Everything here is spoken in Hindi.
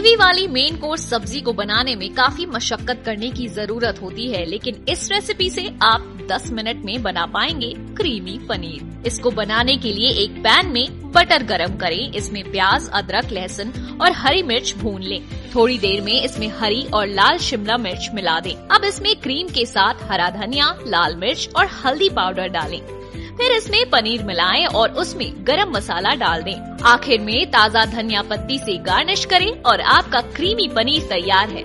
ग्रेवी वाली मेन कोर्स सब्ज़ी को बनाने में काफ़ी मशक्कत करने की ज़रूरत होती है, लेकिन इस रेसिपी से आप 10 मिनट में बना पाएँगे क्रीमी पनीर। इसको बनाने के लिए एक पैन में बटर गरम करें। इसमें प्याज, अदरक, लहसुन और हरी मिर्च भून लें। थोड़ी देर में इसमें हरी और लाल शिमला मिर्च मिला दें। अब इसमें क्रीम के साथ हरा धनिया, लाल मिर्च और हल्दी पाउडर डालें। फिर इसमें पनीर मिलाएँ और उसमें गरम मसाला डाल दें। आखिर में ताज़ा धनिया पत्ती से गार्निश करें और आपका क्रीमी पनीर तैयार है।